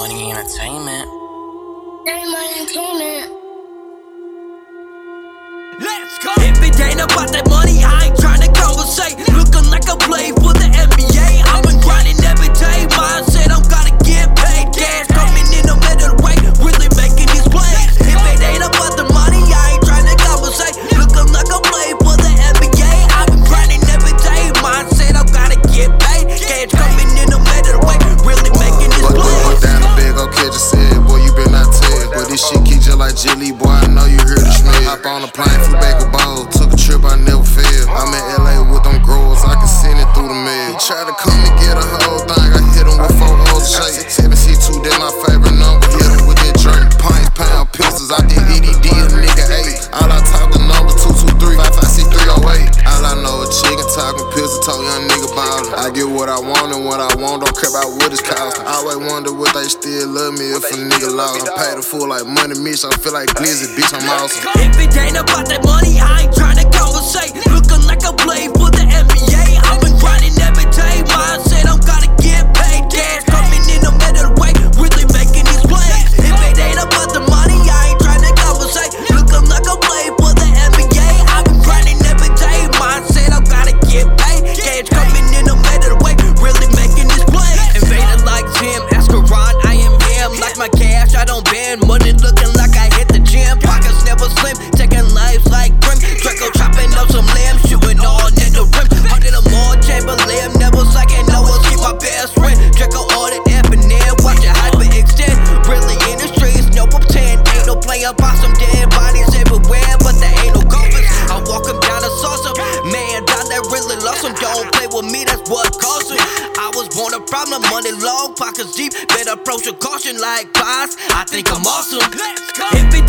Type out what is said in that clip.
Money Entertainment. Game Entertainment. Let's go. If it ain't about that money, I ain't tryna conversate. Shit keep just like jelly, boy, I know you hear the smell. Hop on a plane, flew back a ball, took a trip, I never failed. I'm in LA with them growers, I can send it through the mail. Try to come what I want and what I want, don't care about what it's costing. I always wonder what they still love me if a nigga lost. I paid a fool like money, bitch. I feel like Glizzy, bitch. I'm awesome. If it ain't about that money, I ain't tryna conversate. Looking like a play for the I don't bend. Money looking like I hit the gym. Pockets never slim, taking lives like Grim. Draco chopping up some limbs, shooting all in the rim. Hundred or more Chamberlain, never slacking, no one keep my best friend. Draco ordered F and N, watch it hyper extend. Really in the streets, no pretend. Ain't no playing by some dead bodies everywhere, but there ain't no coffins. I walk 'em down the saucer. Man, down that really lost 'em. Don't play with me, that's what problem, money long, pockets deep. Better approach with caution like boss. I think I'm awesome. If it